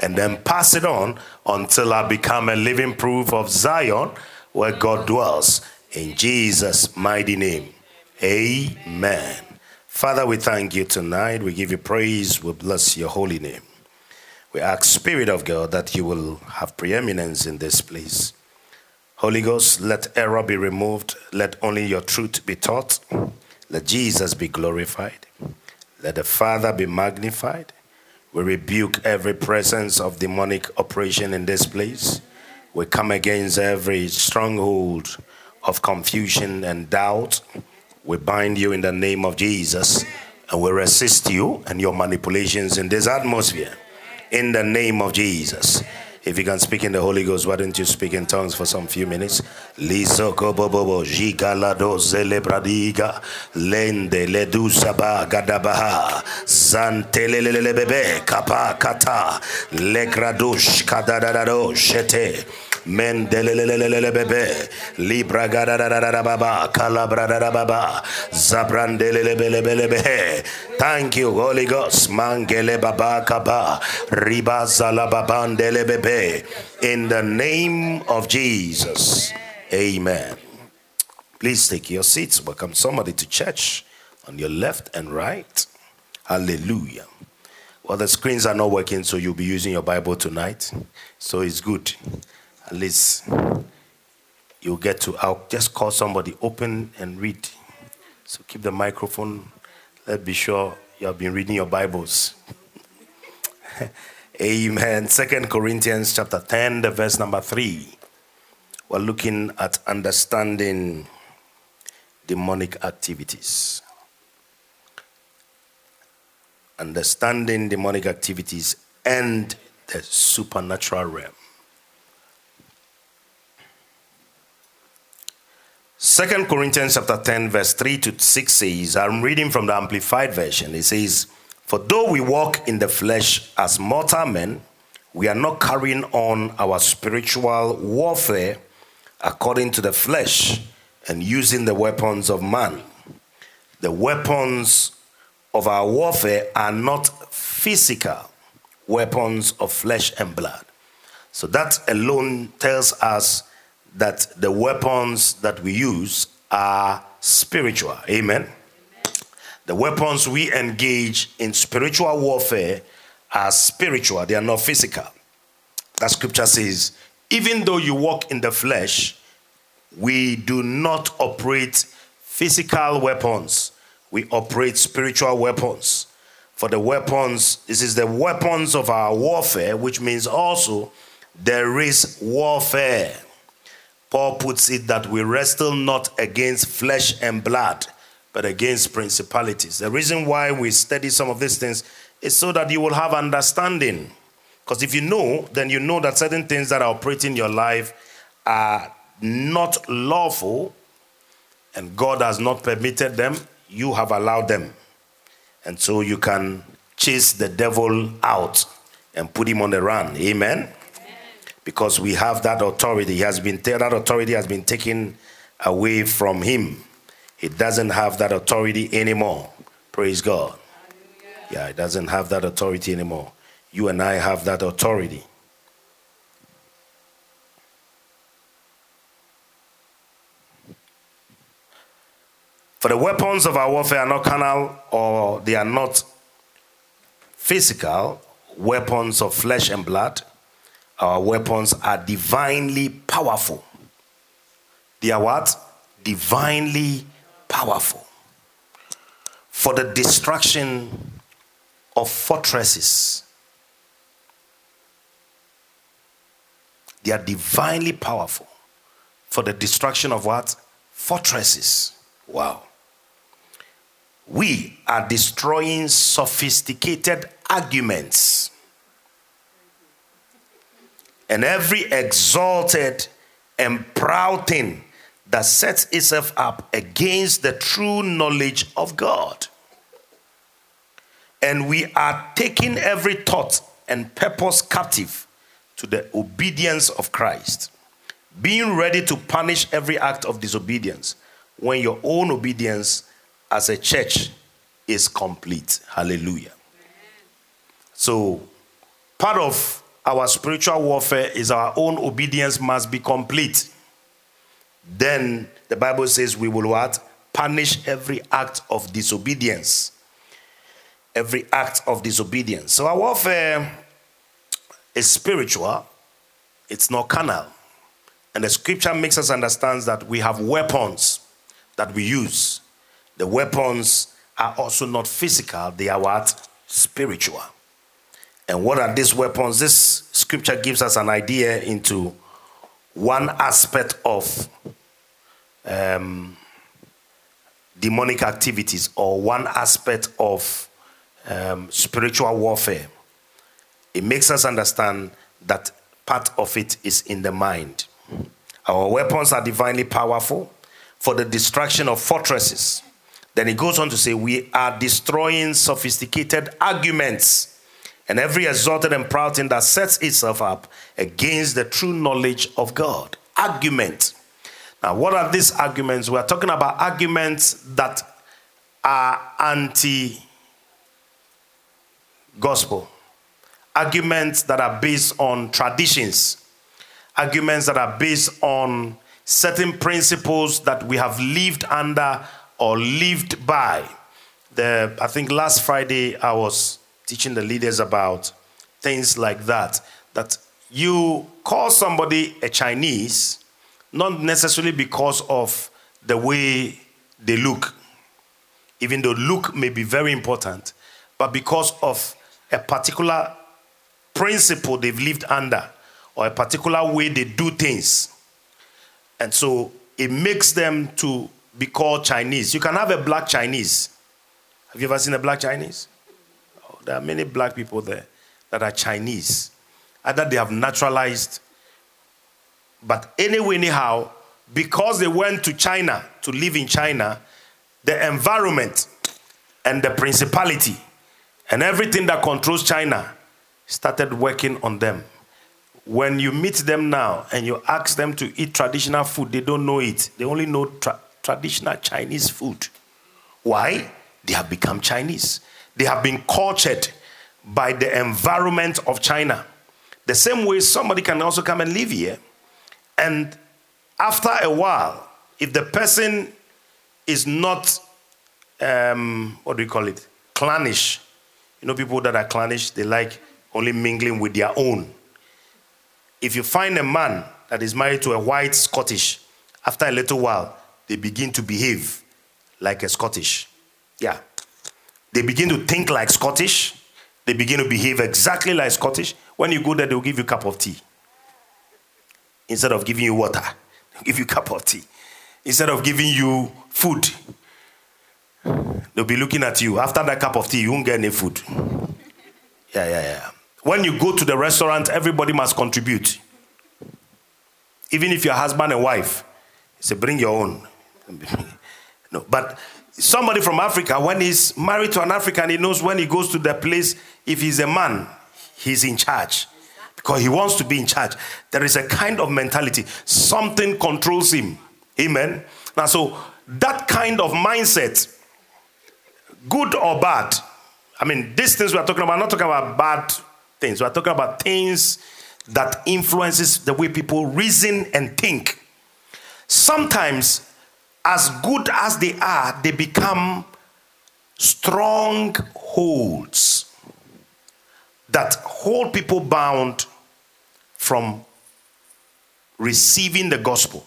and then pass it on until I become a living proof of Zion where God dwells. In Jesus' mighty name. Amen. Father, we thank you tonight. We give you praise. We bless your holy name. We ask, Spirit of God, that you will have preeminence in this place. Holy Ghost, let error be removed. Let only your truth be taught. Let Jesus be glorified. Let the Father be magnified. We rebuke every presence of demonic operation in this place. We come against every stronghold of confusion and doubt. We bind you in the name of Jesus and we resist you and your manipulations in this atmosphere in the name of Jesus. If you can speak in the Holy Ghost, why don't you speak in tongues for some few minutes? Lisoko bobobo jigalado zelebradiga lende ledusaba gadabaha zantelelelebebe kapa kata legradush kadadadado shete mendelelelelebebe libra gadadadababa kalabradadababa zabrandelelebelebelebe thank you holy ghost mangele baba kaba riba in the name of jesus. Amen. Please take your seats. Welcome somebody to church on your left and right. Hallelujah. Well the screens are not working so you'll be using your bible tonight. So it's good. At least you'll get to I'll just call somebody open and read. So keep the microphone. Let's be sure you have been reading your Bibles. Amen. Second Corinthians chapter 10, the verse number 3. We're looking at understanding demonic activities. Understanding demonic activities and the supernatural realm. Second Corinthians chapter 10, verse 3 to 6 says, I'm reading from the Amplified Version. It says, For though we walk in the flesh as mortal men, we are not carrying on our spiritual warfare according to the flesh and using the weapons of man. The weapons of our warfare are not physical weapons of flesh and blood. So that alone tells us that the weapons that we use are spiritual. Amen. The weapons we engage in spiritual warfare are spiritual, they are not physical. That scripture says, even though you walk in the flesh, we do not operate physical weapons, we operate spiritual weapons. For the weapons, this is the weapons of our warfare, which means also there is warfare. Paul puts it that we wrestle not against flesh and blood, but against principalities. The reason why we study some of these things is so that you will have understanding. Because if you know, then you know that certain things that are operating in your life are not lawful and God has not permitted them, you have allowed them. And so you can chase the devil out and put him on the run. Amen because we have that authority. He has been that authority has been taken away from him. He doesn't have that authority anymore. Praise God. Yeah, it doesn't have that authority anymore. You and I have that authority. For the weapons of our warfare are not carnal or they are not physical weapons of flesh and blood our weapons are divinely powerful. They are what? Divinely powerful. For the destruction of fortresses. They are divinely powerful. For the destruction of what? Fortresses. Wow. We are destroying sophisticated arguments and every exalted and proud thing that sets itself up against the true knowledge of God. And we are taking every thought and purpose captive to the obedience of Christ, being ready to punish every act of disobedience when your own obedience as a church is complete. Hallelujah. So, part of our spiritual warfare is our own obedience must be complete. Then the Bible says we will what? Punish every act of disobedience. Every act of disobedience. So our warfare is spiritual, it's not carnal. And the scripture makes us understand that we have weapons that we use. The weapons are also not physical, they are what? Spiritual. And what are these weapons? This scripture gives us an idea into one aspect of um, demonic activities or one aspect of um, spiritual warfare. It makes us understand that part of it is in the mind. Our weapons are divinely powerful for the destruction of fortresses. Then he goes on to say, We are destroying sophisticated arguments and every exalted and proud thing that sets itself up against the true knowledge of God. Argument. Now, what are these arguments? We are talking about arguments that are anti gospel, arguments that are based on traditions, arguments that are based on certain principles that we have lived under or lived by. The, I think last Friday I was teaching the leaders about things like that. That you call somebody a Chinese, not necessarily because of the way they look, even though look may be very important, but because of a particular principle they've lived under or a particular way they do things. And so it makes them to be called Chinese. You can have a black Chinese. Have you ever seen a black Chinese? Oh, there are many black people there that are Chinese. Either they have naturalized, but anyway, anyhow, because they went to China to live in China, the environment and the principality and everything that controls China started working on them. When you meet them now and you ask them to eat traditional food, they don't know it. They only know tra- traditional Chinese food. Why? They have become Chinese. They have been cultured by the environment of China. The same way somebody can also come and live here. And after a while, if the person is not, um, what do we call it, clannish, you know, people that are clannish, they like only mingling with their own. If you find a man that is married to a white Scottish, after a little while, they begin to behave like a Scottish. Yeah. They begin to think like Scottish. They begin to behave exactly like Scottish. When you go there, they'll give you a cup of tea. Instead of giving you water, give you a cup of tea. Instead of giving you food, they'll be looking at you. After that cup of tea, you won't get any food. Yeah, yeah, yeah. When you go to the restaurant, everybody must contribute. Even if you're husband and wife, say, bring your own. no, but somebody from Africa, when he's married to an African, he knows when he goes to the place, if he's a man, he's in charge because he wants to be in charge. There is a kind of mentality, something controls him. Amen. Now, so that kind of mindset, good or bad, I mean, these things we're talking about, I'm not talking about bad things. We're talking about things that influences the way people reason and think. Sometimes, as good as they are, they become strongholds that hold people bound from receiving the gospel.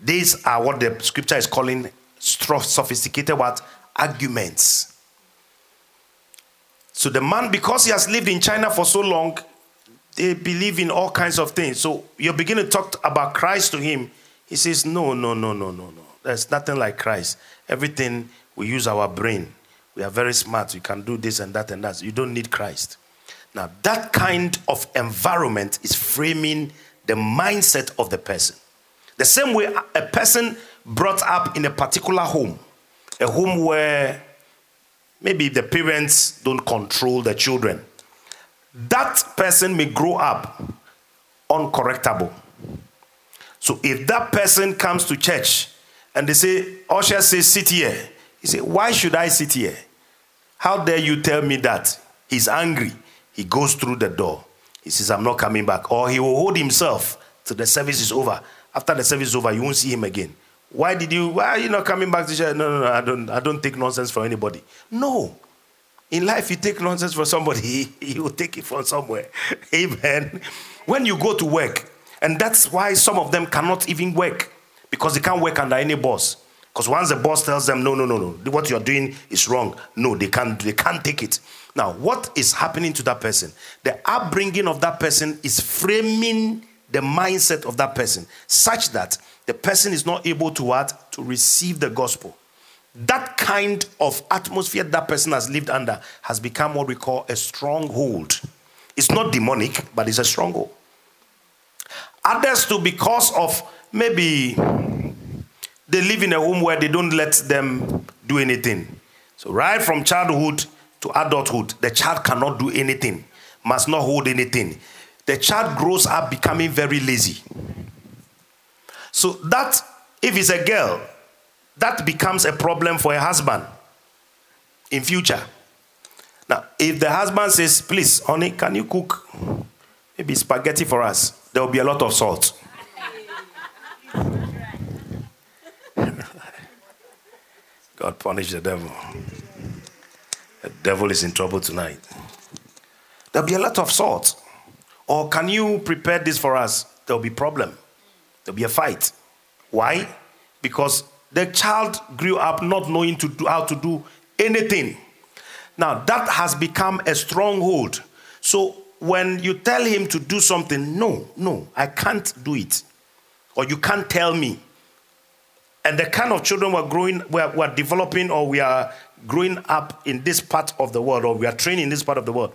These are what the scripture is calling sophisticated what arguments so the man, because he has lived in China for so long, they believe in all kinds of things. So you begin to talk about Christ to him. He says, No, no, no, no, no, no. There's nothing like Christ. Everything we use our brain. We are very smart. We can do this and that and that. You don't need Christ. Now, that kind of environment is framing the mindset of the person. The same way a person brought up in a particular home, a home where Maybe the parents don't control the children. That person may grow up uncorrectable. So if that person comes to church and they say, Usher says, sit here. He say, Why should I sit here? How dare you tell me that? He's angry. He goes through the door. He says, I'm not coming back. Or he will hold himself till the service is over. After the service is over, you won't see him again. Why did you, why are you not coming back to church? No, no, no, I don't, I don't take nonsense from anybody. No. In life, you take nonsense from somebody, he will take it from somewhere. Amen. When you go to work, and that's why some of them cannot even work because they can't work under any boss. Because once the boss tells them, no, no, no, no, what you're doing is wrong, no, they can't, they can't take it. Now, what is happening to that person? The upbringing of that person is framing the mindset of that person such that the person is not able to what? To receive the gospel. That kind of atmosphere that person has lived under has become what we call a stronghold. It's not demonic, but it's a stronghold. Others too, because of maybe they live in a home where they don't let them do anything. So, right from childhood to adulthood, the child cannot do anything, must not hold anything. The child grows up becoming very lazy. So, that, if it's a girl, that becomes a problem for a husband in future. Now, if the husband says, please, honey, can you cook maybe spaghetti for us? There will be a lot of salt. God punish the devil. The devil is in trouble tonight. There'll be a lot of salt. Or can you prepare this for us? There'll be problem. There'll be a fight. Why? Because the child grew up not knowing to do, how to do anything. Now that has become a stronghold. So when you tell him to do something, no, no, I can't do it. Or you can't tell me and the kind of children we're growing, we're, we're developing, or we are growing up in this part of the world, or we are training in this part of the world,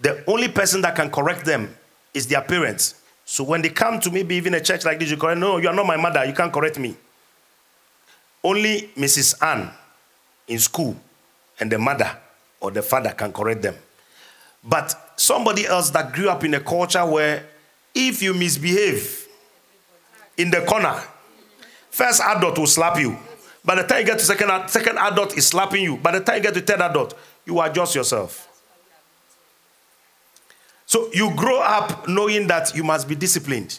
the only person that can correct them is their parents. So when they come to maybe even a church like this, you correct, no, you are not my mother, you can't correct me. Only Mrs. Ann in school and the mother or the father can correct them. But somebody else that grew up in a culture where if you misbehave in the corner, First adult will slap you. By the time you get to second, second adult is slapping you. By the time you get to third adult, you adjust yourself. So you grow up knowing that you must be disciplined.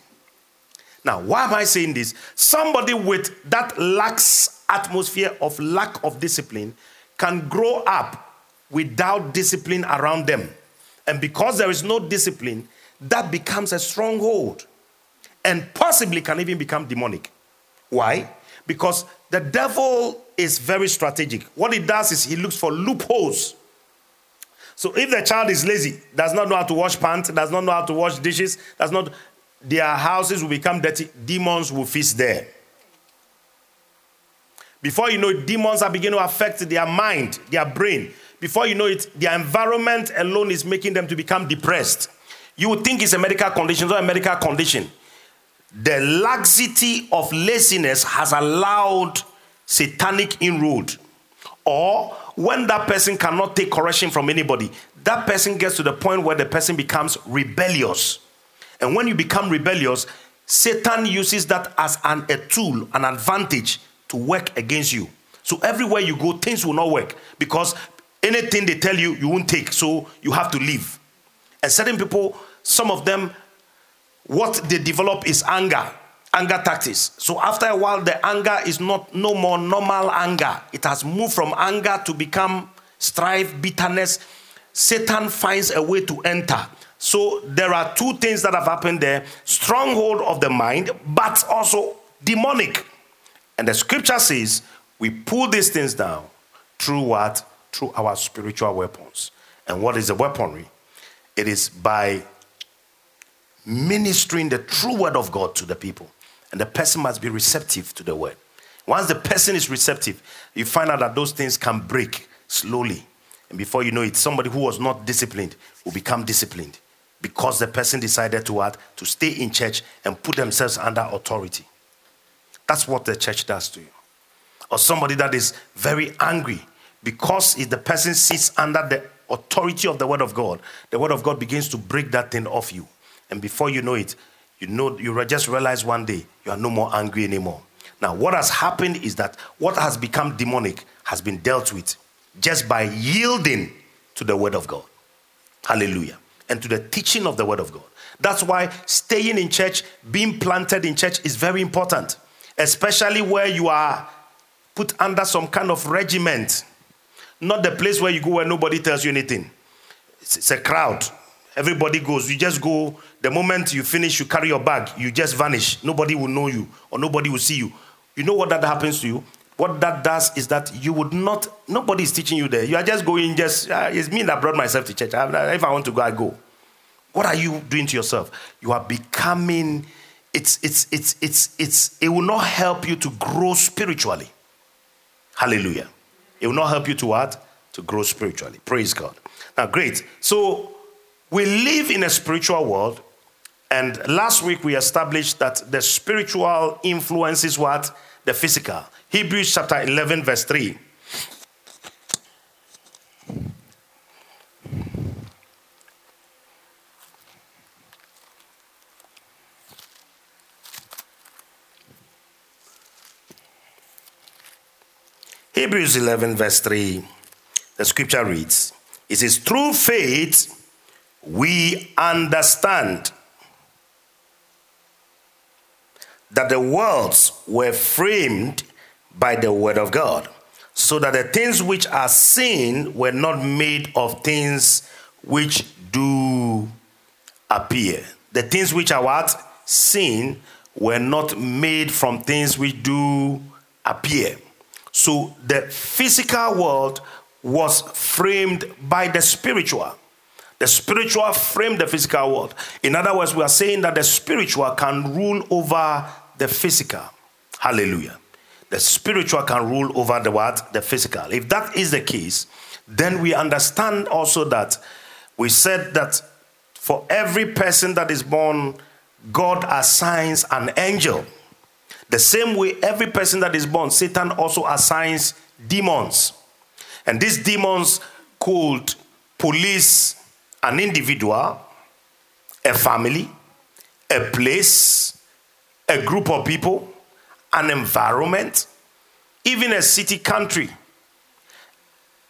Now, why am I saying this? Somebody with that lax atmosphere of lack of discipline can grow up without discipline around them. And because there is no discipline, that becomes a stronghold and possibly can even become demonic. Why? Because the devil is very strategic. What he does is he looks for loopholes. So if the child is lazy, does not know how to wash pants, does not know how to wash dishes, does not, their houses will become dirty. Demons will feast there. Before you know it, demons are beginning to affect their mind, their brain. Before you know it, their environment alone is making them to become depressed. You would think it's a medical condition, not a medical condition the laxity of laziness has allowed satanic inroad. Or when that person cannot take correction from anybody, that person gets to the point where the person becomes rebellious. And when you become rebellious, Satan uses that as an, a tool, an advantage to work against you. So everywhere you go, things will not work because anything they tell you, you won't take. So you have to leave. And certain people, some of them what they develop is anger anger tactics. So after a while the anger is not no more normal anger. It has moved from anger to become strife bitterness. Satan finds a way to enter. So there are two things that have happened there. Stronghold of the mind but also demonic. And the scripture says we pull these things down through what? Through our spiritual weapons. And what is the weaponry? It is by ministering the true word of God to the people. And the person must be receptive to the word. Once the person is receptive, you find out that those things can break slowly. And before you know it, somebody who was not disciplined will become disciplined because the person decided to what? To stay in church and put themselves under authority. That's what the church does to you. Or somebody that is very angry because if the person sits under the authority of the word of God, the word of God begins to break that thing off you. And before you know it, you know you just realize one day you are no more angry anymore. Now, what has happened is that what has become demonic has been dealt with just by yielding to the word of God. Hallelujah. and to the teaching of the word of God. That's why staying in church, being planted in church is very important, especially where you are put under some kind of regiment, not the place where you go where nobody tells you anything. It's, a crowd. Everybody goes. You just go. The moment you finish, you carry your bag. You just vanish. Nobody will know you or nobody will see you. You know what that happens to you? What that does is that you would not, nobody is teaching you there. You are just going, just, uh, it's me that brought myself to church. If I want to go, I go. What are you doing to yourself? You are becoming, it's, it's, it's, it's, it's, it will not help you to grow spiritually. Hallelujah. It will not help you to what? To grow spiritually. Praise God. Now, great. So, we live in a spiritual world, and last week we established that the spiritual influences what? The physical. Hebrews chapter 11, verse 3. Hebrews 11, verse 3, the scripture reads, It says, Through faith we understand that the worlds were framed by the word of God, so that the things which are seen were not made of things which do appear. The things which are what? Seen were not made from things which do appear. So the physical world was framed by the spiritual. The spiritual framed the physical world. In other words, we are saying that the spiritual can rule over the physical. Hallelujah. The spiritual can rule over the what? The physical. If that is the case, then we understand also that we said that for every person that is born, God assigns an angel. The same way every person that is born, Satan also assigns demons. And these demons could police an individual, a family, a place, a group of people, an environment, even a city country.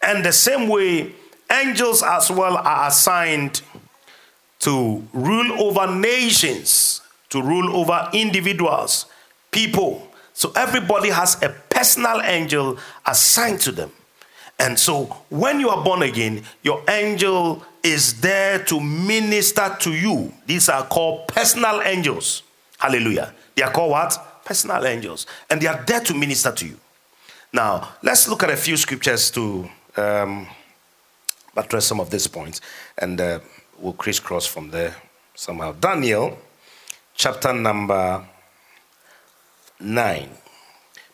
And the same way, angels as well are assigned to rule over nations, to rule over individuals, people. So everybody has a personal angel assigned to them. And so when you are born again, your angel is there to minister to you. These are called personal angels. Hallelujah. They are called what? Personal angels. And they are there to minister to you. Now, let's look at a few scriptures to um, address some of these points. And uh, we'll crisscross from there somehow. Daniel, chapter number 9.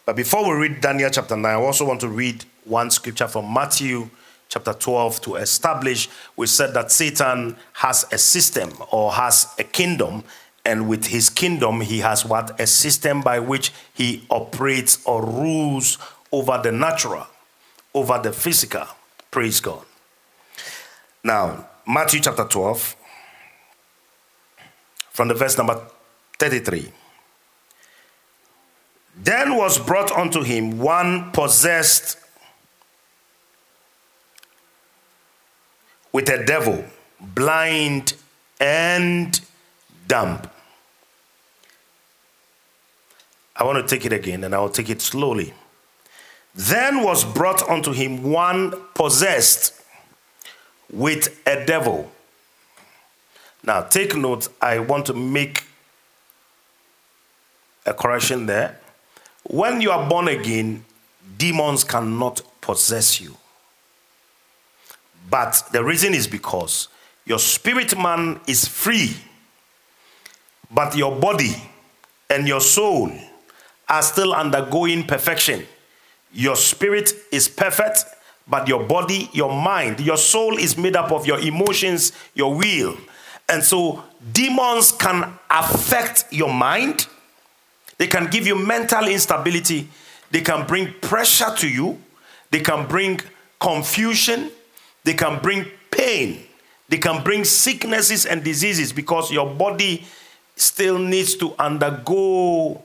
But before we read Daniel chapter 9, I also want to read one scripture from Matthew chapter 12 to establish. We said that Satan has a system or has a kingdom, and with his kingdom, he has what? A system by which he operates or rules over the natural, over the physical. Praise God. Now, Matthew chapter 12, from the verse number 33. Then was brought unto him one possessed with a devil, blind and dumb. I want to take it again and I will take it slowly. Then was brought unto him one possessed with a devil. Now, take note, I want to make a correction there. When you are born again, demons cannot possess you. But the reason is because your spirit man is free, but your body and your soul are still undergoing perfection. Your spirit is perfect, but your body, your mind, your soul is made up of your emotions, your will. And so demons can affect your mind, they can give you mental instability, they can bring pressure to you, they can bring confusion, they can bring pain, they can bring sicknesses and diseases because your body still needs to undergo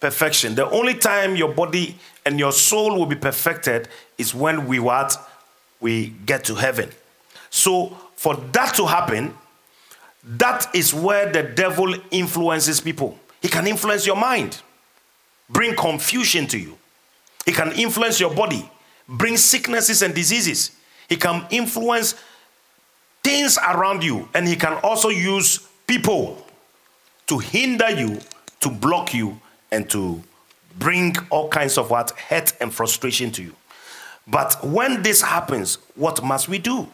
perfection. The only time your body and your soul will be perfected is when we what? We get to heaven. So for that to happen, that is where the devil influences people. He can influence your mind, bring confusion to you. He can influence your body, bring sicknesses and diseases. He can influence things around you, and he can also use people to hinder you, to block you, and to bring all kinds of what hurt and frustration to you. But when this happens, what must we do?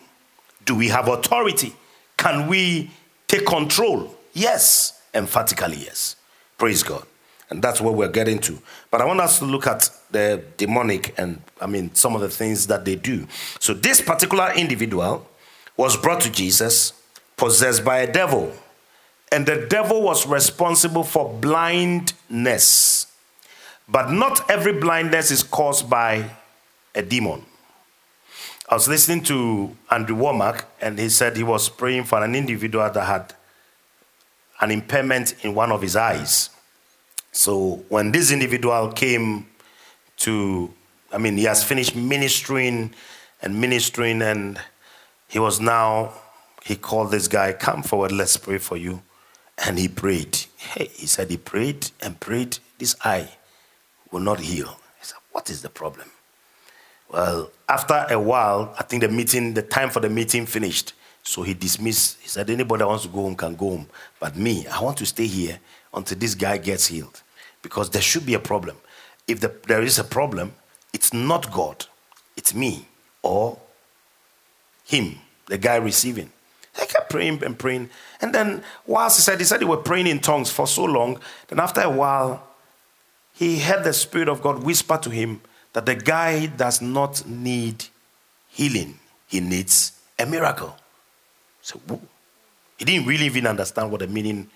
Do we have authority? Can we take control? Yes, emphatically, yes. Praise God. And that's what we're getting to. But I want us to look at the demonic and, I mean, some of the things that they do. So, this particular individual was brought to Jesus, possessed by a devil. And the devil was responsible for blindness. But not every blindness is caused by a demon. I was listening to Andrew Wommack, and he said he was praying for an individual that had an impairment in one of his eyes. So when this individual came to, I mean, he has finished ministering and ministering, and he was now, he called this guy, come forward, let's pray for you. And he prayed. Hey, he said he prayed and prayed. This eye will not heal. He said, What is the problem? Well, after a while, I think the meeting, the time for the meeting finished. So he dismissed. He said, Anybody that wants to go home can go home. But me, I want to stay here until this guy gets healed. Because there should be a problem. If the, there is a problem, it's not God, it's me or him, the guy receiving. I kept praying and praying. And then, whilst he said, he said they were praying in tongues for so long, then after a while, he heard the Spirit of God whisper to him that the guy does not need healing, he needs a miracle. So he didn't really even understand what the meaning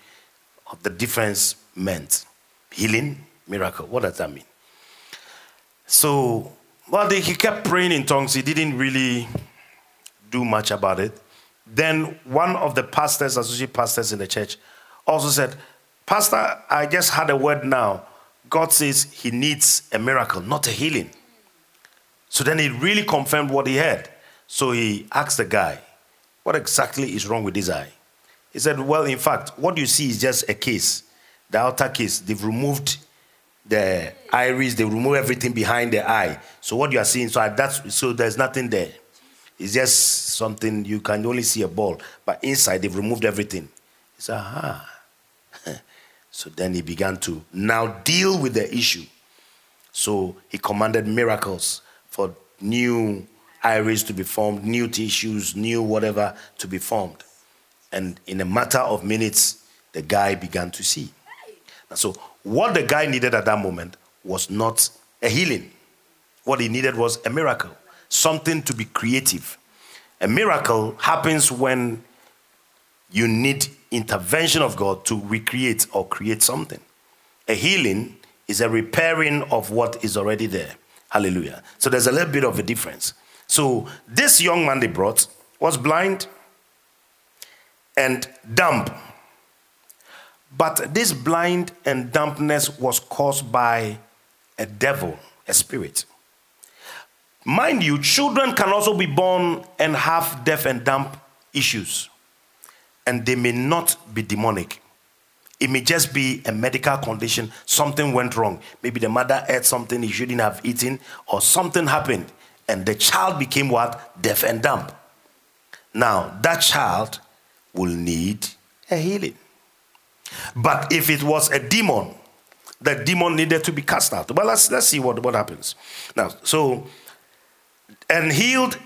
of the difference meant. Healing, miracle. What does that mean? So, well, he kept praying in tongues. He didn't really do much about it. Then one of the pastors, associate pastors in the church, also said, Pastor, I just had a word now. God says he needs a miracle, not a healing. So then he really confirmed what he had. So he asked the guy, What exactly is wrong with his eye? He said, Well, in fact, what you see is just a case, the outer case. They've removed the iris, they remove everything behind the eye. So what you are seeing, so that's so there's nothing there. It's just something you can only see a ball, but inside they've removed everything. Said, aha. so then he began to now deal with the issue. So he commanded miracles for new iris to be formed, new tissues, new whatever to be formed. And in a matter of minutes, the guy began to see. So, what the guy needed at that moment was not a healing. What he needed was a miracle, something to be creative. A miracle happens when you need intervention of God to recreate or create something. A healing is a repairing of what is already there. Hallelujah. So there's a little bit of a difference. So this young man they brought was blind and dumb. But this blind and dumbness was caused by a devil, a spirit. Mind you, children can also be born and have deaf and dumb issues, and they may not be demonic. It may just be a medical condition, something went wrong. Maybe the mother ate something he shouldn't have eaten, or something happened, and the child became what? Deaf and dumb. Now, that child will need a healing. But if it was a demon, the demon needed to be cast out. Well, let's, let's see what, what happens. Now, so, and healed,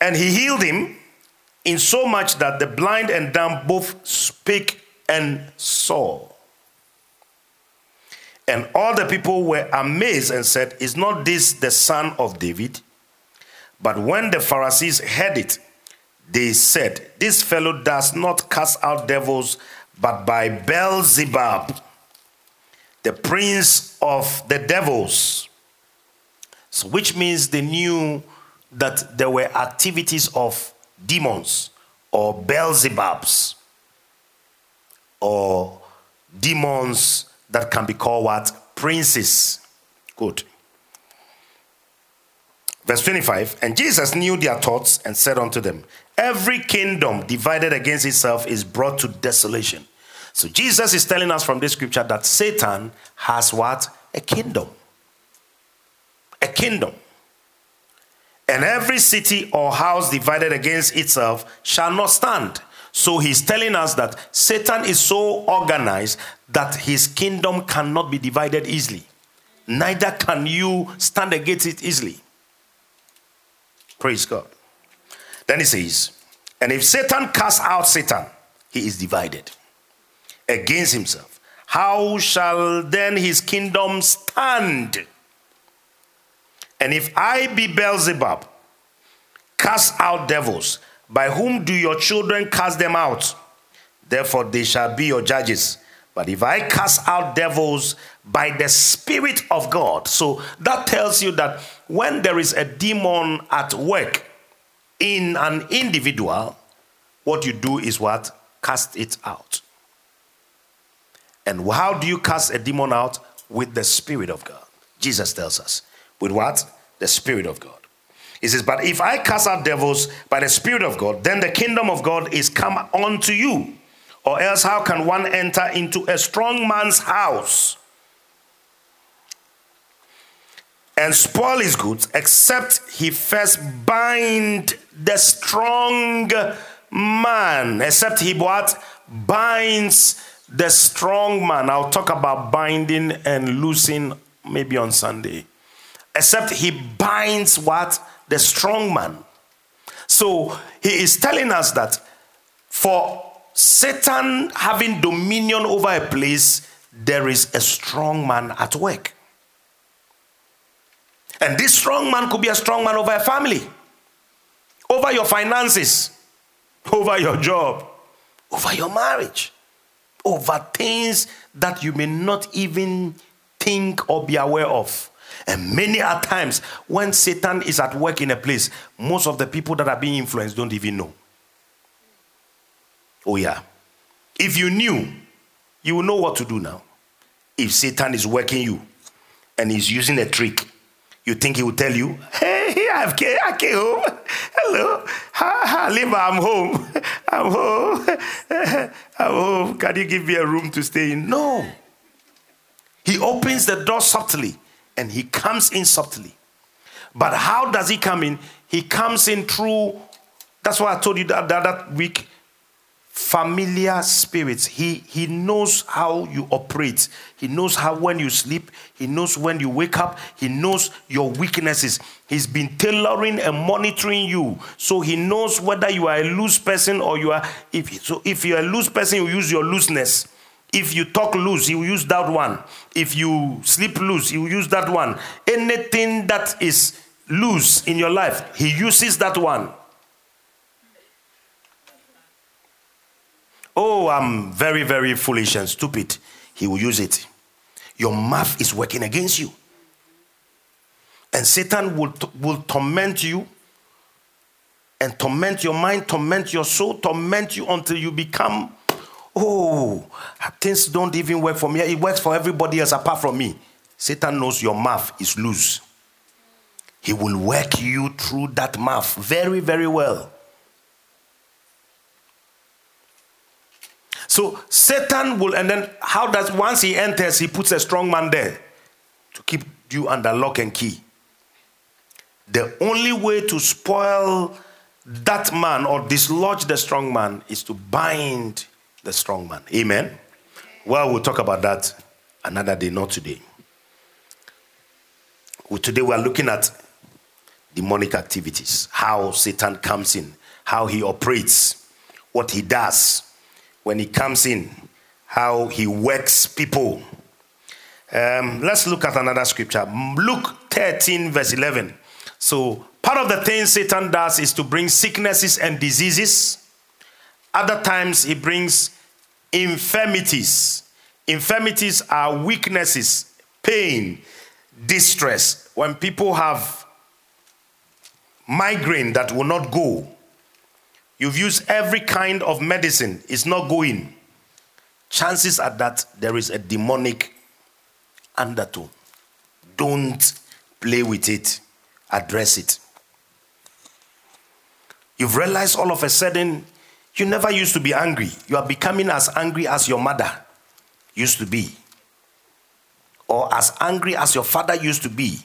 and he healed him in so much that the blind and dumb both speak and saw. And all the people were amazed and said, Is not this the son of David? But when the Pharisees heard it, they said, This fellow does not cast out devils, but by Beelzebub, the prince of the devils. So, which means they knew that there were activities of demons or Beelzebubs or demons that can be called what? Princes. Good. Verse 25 And Jesus knew their thoughts and said unto them, Every kingdom divided against itself is brought to desolation. So Jesus is telling us from this scripture that Satan has what? A kingdom. A kingdom. And every city or house divided against itself shall not stand. So he's telling us that Satan is so organized that his kingdom cannot be divided easily. Neither can you stand against it easily. Praise God. Then he says, And if Satan casts out Satan, he is divided against himself. How shall then his kingdom stand? And if I be Beelzebub, cast out devils, by whom do your children cast them out? Therefore they shall be your judges. But if I cast out devils by the Spirit of God, so that tells you that when there is a demon at work in an individual, what you do is what? Cast it out. And how do you cast a demon out? With the Spirit of God. Jesus tells us. With what? The Spirit of God. He says, But if I cast out devils by the Spirit of God, then the kingdom of God is come unto you. Or else, how can one enter into a strong man's house and spoil his goods, except he first bind the strong man? Except he what? Binds the strong man. I'll talk about binding and loosing maybe on Sunday. Except he binds what? The strong man. So he is telling us that for Satan having dominion over a place, there is a strong man at work. And this strong man could be a strong man over a family, over your finances, over your job, over your marriage, over things that you may not even think or be aware of. And many a times, when Satan is at work in a place, most of the people that are being influenced don't even know. Oh, yeah. If you knew, you will know what to do now. If Satan is working you and he's using a trick, you think he will tell you, Hey, I've came, I came home. Hello. Ha, ha, Lima, I'm home. I'm home. I'm home. Can you give me a room to stay in? No. He opens the door subtly and he comes in subtly. But how does he come in? He comes in through, that's why I told you that that, other week familiar spirits. He, he knows how you operate. He knows how when you sleep. He knows when you wake up. He knows your weaknesses. He's been tailoring and monitoring you. So he knows whether you are a loose person or you are. If, so if you're a loose person, you use your looseness. If you talk loose, he will use that one. If you sleep loose, he will use that one. Anything that is loose in your life, he uses that one. Oh, I'm very, very foolish and stupid. He will use it. Your mouth is working against you. And Satan will, will torment you and torment your mind, torment your soul, torment you until you become, oh, things don't even work for me. It works for everybody else apart from me. Satan knows your mouth is loose. He will work you through that mouth very, very well. So Satan will, and then how does once he enters, he puts a strong man there to keep you under lock and key. The only way to spoil that man or dislodge the strong man is to bind the strong man. Amen. Well, we'll talk about that another day, not today. Well, today we are looking at demonic activities, how Satan comes in, how he operates, what he does when he comes in, how he works people. Um, let's look at another scripture. Luke 13, verse 11. So, part of the things Satan does is to bring sicknesses and diseases. Other times, he brings infirmities. Infirmities are weaknesses, pain, distress. When people have migraine that will not go, You've used every kind of medicine, it's not going. Chances are that there is a demonic undertone. Don't play with it. Address it. You've realized all of a sudden you never used to be angry. You are becoming as angry as your mother used to be, or as angry as your father used to be,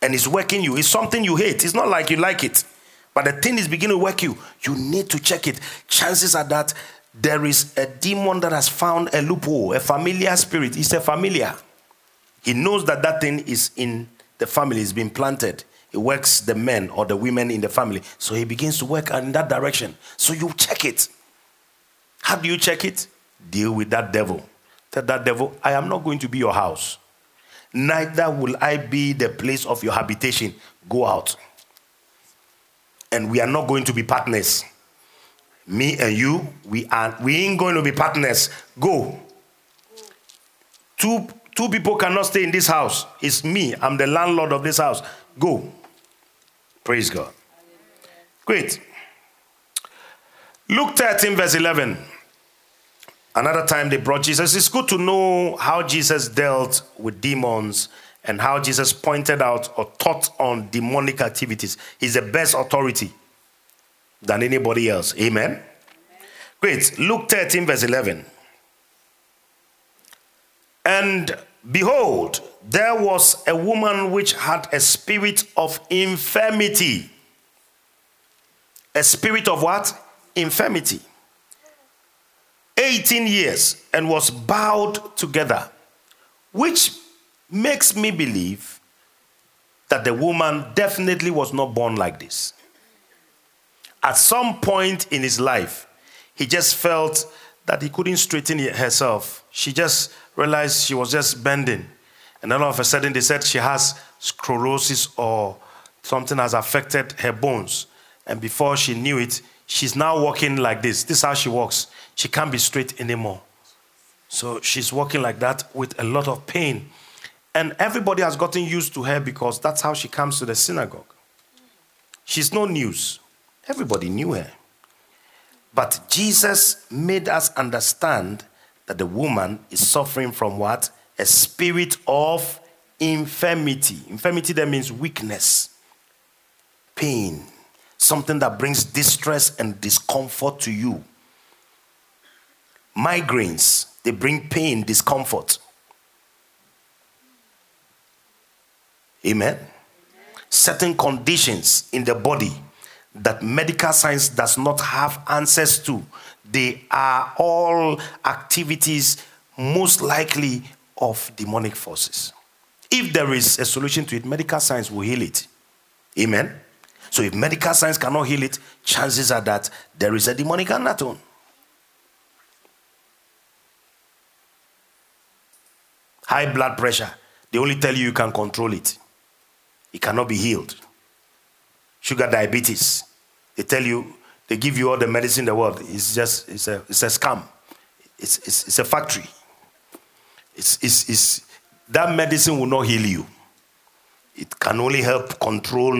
and it's working you. It's something you hate. It's not like you like it, but the thing is beginning to work you. You need to check it. Chances are that there is a demon that has found a loophole, a familiar spirit. It's a familiar. He knows that that thing is in the family, it's been planted. It works the men or the women in the family. So he begins to work in that direction. So you check it. How do you check it? Deal with that devil. Tell that devil, I am not going to be your house. Neither will I be the place of your habitation. Go out. And we are not going to be partners. Me and you, we are we ain't going to be partners. Go. Two two people cannot stay in this house. It's me. I'm the landlord of this house. Go. Praise God. Great. Luke 13, verse 11. Another time they brought Jesus. It's good to know how Jesus dealt with demons and how Jesus pointed out or taught on demonic activities. He's the best authority than anybody else. Amen? Amen. Great. Luke 13, verse 11. And behold, there was a woman which had a spirit of infirmity. A spirit of what? Infirmity. 18 years and was bowed together, which makes me believe that the woman definitely was not born like this. At some point in his life, he just felt that he couldn't straighten herself. She just realized she was just bending. And then all of a sudden, they said she has sclerosis or something has affected her bones. And before she knew it, she's now walking like this. This is how she walks. She can't be straight anymore. So she's walking like that with a lot of pain. And everybody has gotten used to her because that's how she comes to the synagogue. She's no news. Everybody knew her. But Jesus made us understand that the woman is suffering from what? a spirit of infirmity. Infirmity that means weakness, pain, something that brings distress and discomfort to you. Migraines, they bring pain, discomfort. Amen. Certain conditions in the body that medical science does not have answers to, they are all activities most likely of demonic forces. If there is a solution to it, medical science will heal it. Amen. So if medical science cannot heal it, chances are that there is a demonic undertone. High blood pressure, they only tell you you can control it. It cannot be healed. Sugar diabetes, they tell you, they give you all the medicine in the world. It's just, it's a, it's a scam. It's, it's, it's a factory. It's, it's, it's, that medicine will not heal you. It can only help control,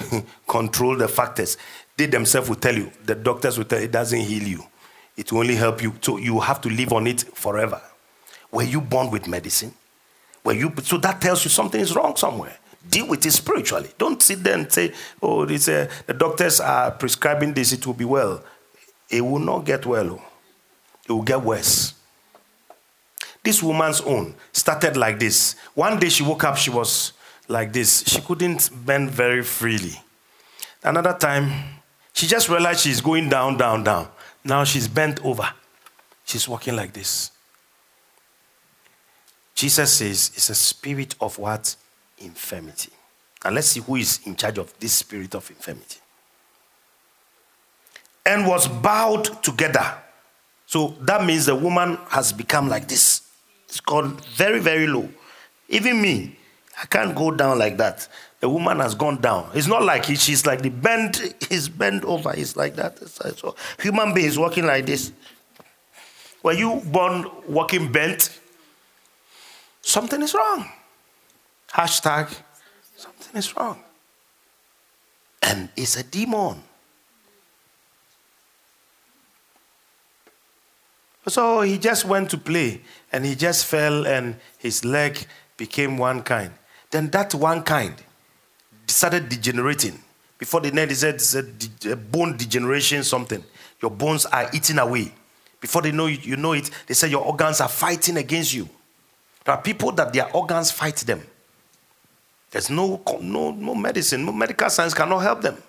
control the factors. They themselves will tell you, the doctors will tell you, it doesn't heal you. It will only help you. So you have to live on it forever. Were you born with medicine? Were you, so that tells you something is wrong somewhere. Deal with it spiritually. Don't sit there and say, oh, this, uh, the doctors are prescribing this, it will be well. It will not get well. It will get worse. This woman's own started like this. One day she woke up, she was like this. She couldn't bend very freely. Another time, she just realized she's going down, down, down. Now she's bent over. She's walking like this. Jesus says it's a spirit of what? Infirmity. And let's see who is in charge of this spirit of infirmity. And was bowed together. So that means the woman has become like this. It's gone very, very low. Even me, I can't go down like that. The woman has gone down. It's not like he, she's like the bent, he's bent over. It's like that. So human beings walking like this. Were you born walking bent? Something is wrong. Hashtag, something is wrong. And it's a demon. So he just went to play and he just fell and his leg became one kind. Then that one kind started degenerating. Before the night, he said a uh, bone degeneration, something. Your bones are eating away. Before they know you know it, they say your organs are fighting against you. There are people that their organs fight them. There's no, no, no medicine, no medical science cannot help them.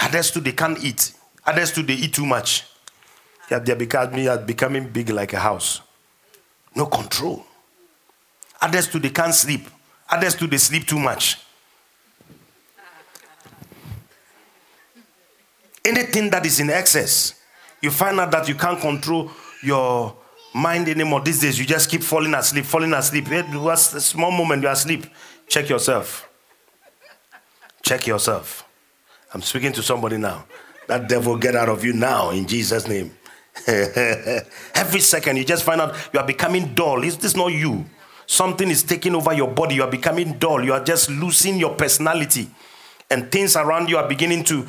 Others too, they can't eat. Others too, they eat too much. Yeah, they're becoming, becoming big like a house. No control. Others too, they can't sleep. Others too, they sleep too much. Anything that is in excess, you find out that you can't control your mind anymore. These days, you just keep falling asleep, falling asleep. was a small moment you're asleep. Check yourself. Check yourself. I'm speaking to somebody now. That devil get out of you now in Jesus' name. Every second, you just find out you are becoming dull. Is this not you? Something is taking over your body. You are becoming dull. You are just losing your personality. And things around you are beginning to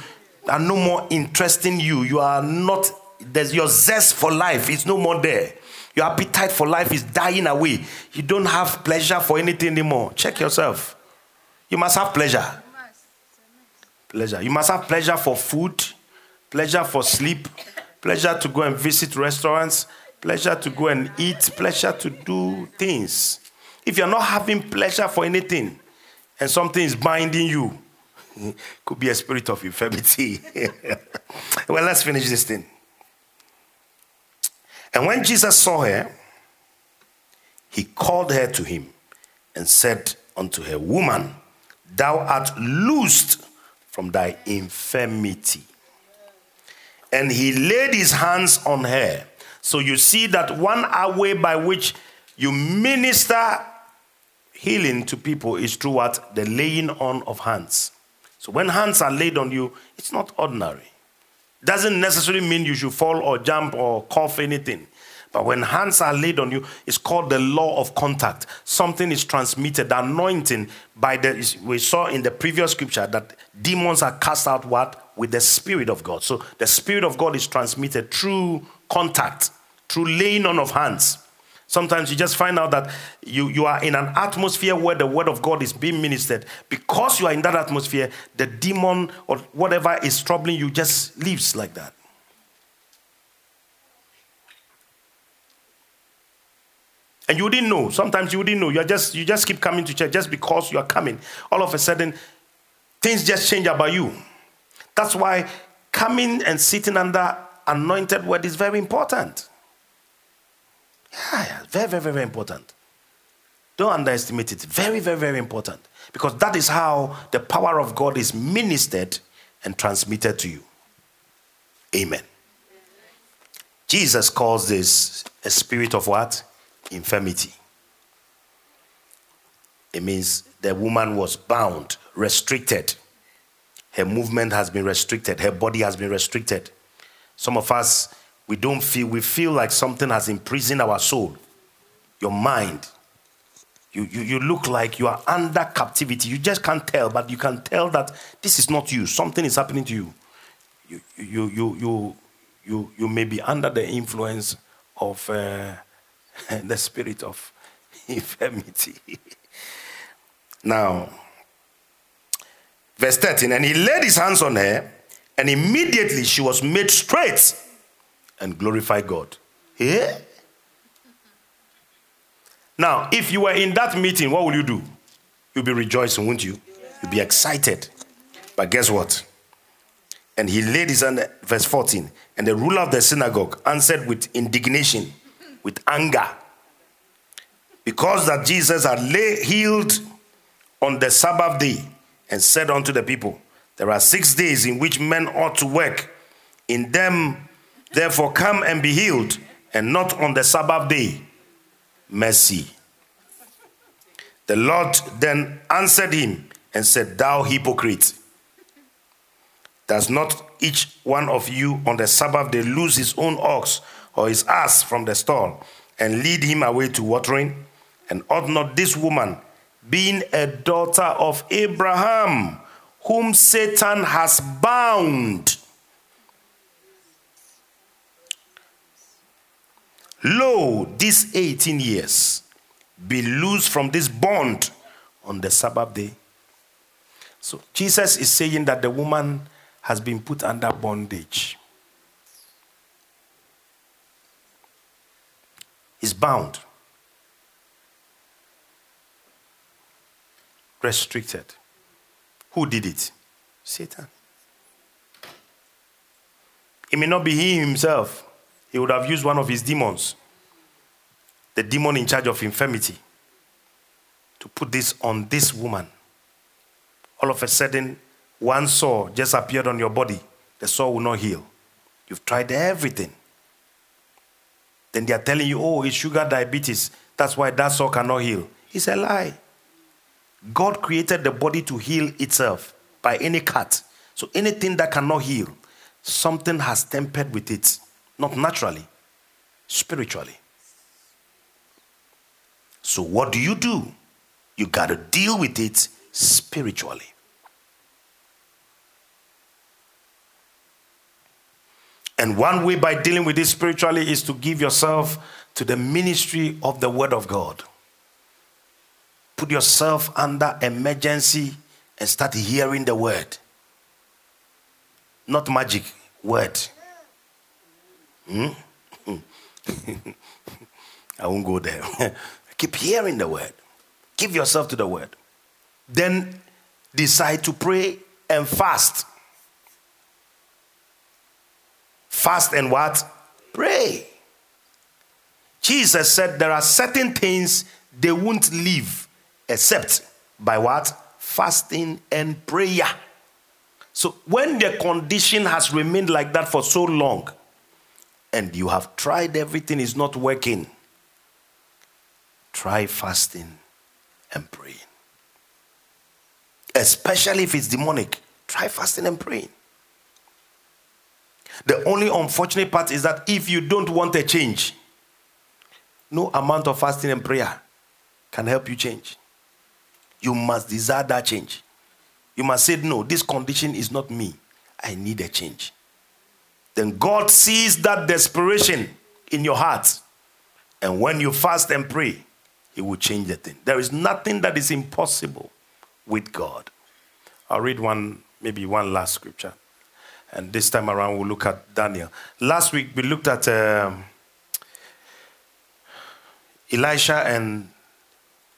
are no more interesting you. You are not, there's your zest for life is no more there. Your appetite for life is dying away. You don't have pleasure for anything anymore. Check yourself. You must have pleasure. Pleasure. You must have pleasure for food, pleasure for sleep, pleasure to go and visit restaurants, pleasure to go and eat, pleasure to do things. If you're not having pleasure for anything and something is binding you, could be a spirit of infirmity. well, let's finish this thing. And when Jesus saw her, he called her to him and said unto her, Woman, thou art loosed from thy infirmity. And he laid his hands on her. So you see that one way by which you minister healing to people is through what? The laying on of hands. So when hands are laid on you, it's not ordinary. Doesn't necessarily mean you should fall or jump or cough anything. But when hands are laid on you, it's called the law of contact. Something is transmitted. The anointing by the we saw in the previous scripture that demons are cast out what? With the Spirit of God. So the Spirit of God is transmitted through contact, through laying on of hands. Sometimes you just find out that you, you are in an atmosphere where the word of God is being ministered. Because you are in that atmosphere, the demon or whatever is troubling you just leaves like that. And you didn't know. Sometimes you didn't know. You just you just keep coming to church just because you are coming. All of a sudden, things just change about you. That's why coming and sitting under anointed word is very important. Yeah, very, very, very important. Don't underestimate it. Very, very, very important. Because that is how the power of God is ministered and transmitted to you. Amen. Jesus calls this a spirit of what? Infirmity. It means the woman was bound, restricted. Her movement has been restricted, her body has been restricted. Some of us we don't feel, we feel like something has imprisoned our soul, your mind. You, you, you look like you are under captivity. You just can't tell, but you can tell that this is not you. Something is happening to you. You, you, you, you, you, you may be under the influence of uh, the spirit of infirmity. now, verse 13, and he laid his hands on her, and immediately she was made straight and glorify God. Yeah? Now, if you were in that meeting, what will you do? You'll be rejoicing, won't you? You'll be excited. But guess what? And he laid his hand, verse 14, and the ruler of the synagogue answered with indignation, with anger, because that Jesus had lay, healed on the Sabbath day and said unto the people, There are six days in which men ought to work. In them Therefore, come and be healed, and not on the Sabbath day. Mercy. The Lord then answered him and said, Thou hypocrite, does not each one of you on the Sabbath day lose his own ox or his ass from the stall and lead him away to watering? And ought not this woman, being a daughter of Abraham, whom Satan has bound, Lo, these 18 years be loosed from this bond on the Sabbath day. So Jesus is saying that the woman has been put under bondage. Is bound. Restricted. Who did it? Satan. It may not be he himself. He would have used one of his demons, the demon in charge of infirmity, to put this on this woman. All of a sudden, one sore just appeared on your body. The sore will not heal. You've tried everything. Then they are telling you, oh, it's sugar diabetes. That's why that sore cannot heal. It's a lie. God created the body to heal itself by any cut. So anything that cannot heal, something has tempered with it, not naturally, spiritually. So what do you do? You got to deal with it spiritually. And one way by dealing with it spiritually is to give yourself to the ministry of the Word of God. Put yourself under emergency and start hearing the Word. Not magic, Word. Hmm? I won't go there. Keep hearing the Word. Give yourself to the Word. Then decide to pray and fast. Fast and what? Pray. Jesus said there are certain things they won't leave except by what? Fasting and prayer. So when the condition has remained like that for so long, and you have tried everything is not working, try fasting and praying. Especially if it's demonic, try fasting and praying. The only unfortunate part is that if you don't want a change, no amount of fasting and prayer can help you change. You must desire that change. You must say, No, this condition is not me. I need a change. Then God sees that desperation in your heart. And when you fast and pray, He will change the thing. There is nothing that is impossible with God. I'll read one, maybe one last scripture. And this time around, we'll look at Daniel. Last week, we looked at um, Elisha and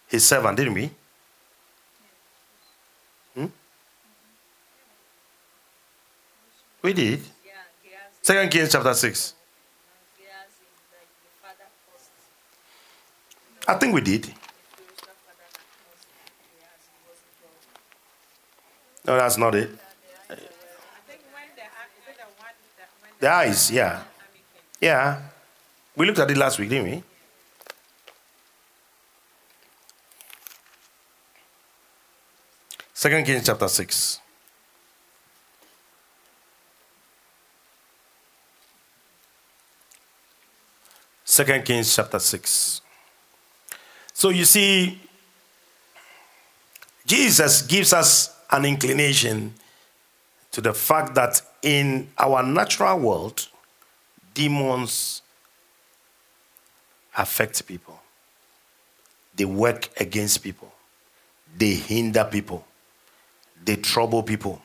his servant, didn't we? Hmm? We did. Second Kings chapter 6. I think we did. No, that's not it. The eyes, yeah. Yeah. We looked at it last week, didn't we? Second Kings chapter 6. Second Kings chapter 6. So you see, Jesus gives us an inclination to the fact that in our natural world, demons affect people, they work against people, they hinder people, they trouble people,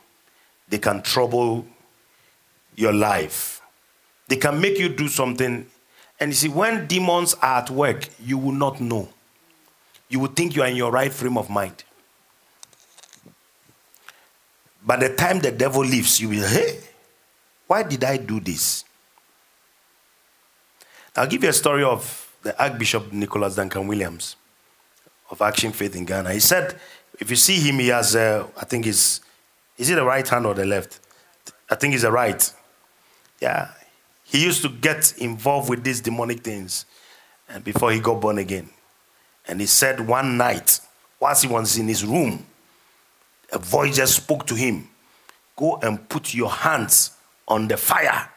they can trouble your life, they can make you do something. And you see, when demons are at work, you will not know. You will think you are in your right frame of mind. By the time the devil leaves, you will, hey, why did I do this? I'll give you a story of the Archbishop Nicholas Duncan Williams of Action Faith in Ghana. He said, if you see him, he has, uh, I think he's, is it the right hand or the left? I think he's the right. Yeah. He used to get involved with these demonic things and before he got born again. And he said one night, whilst he was in his room, a voice just spoke to him Go and put your hands on the fire.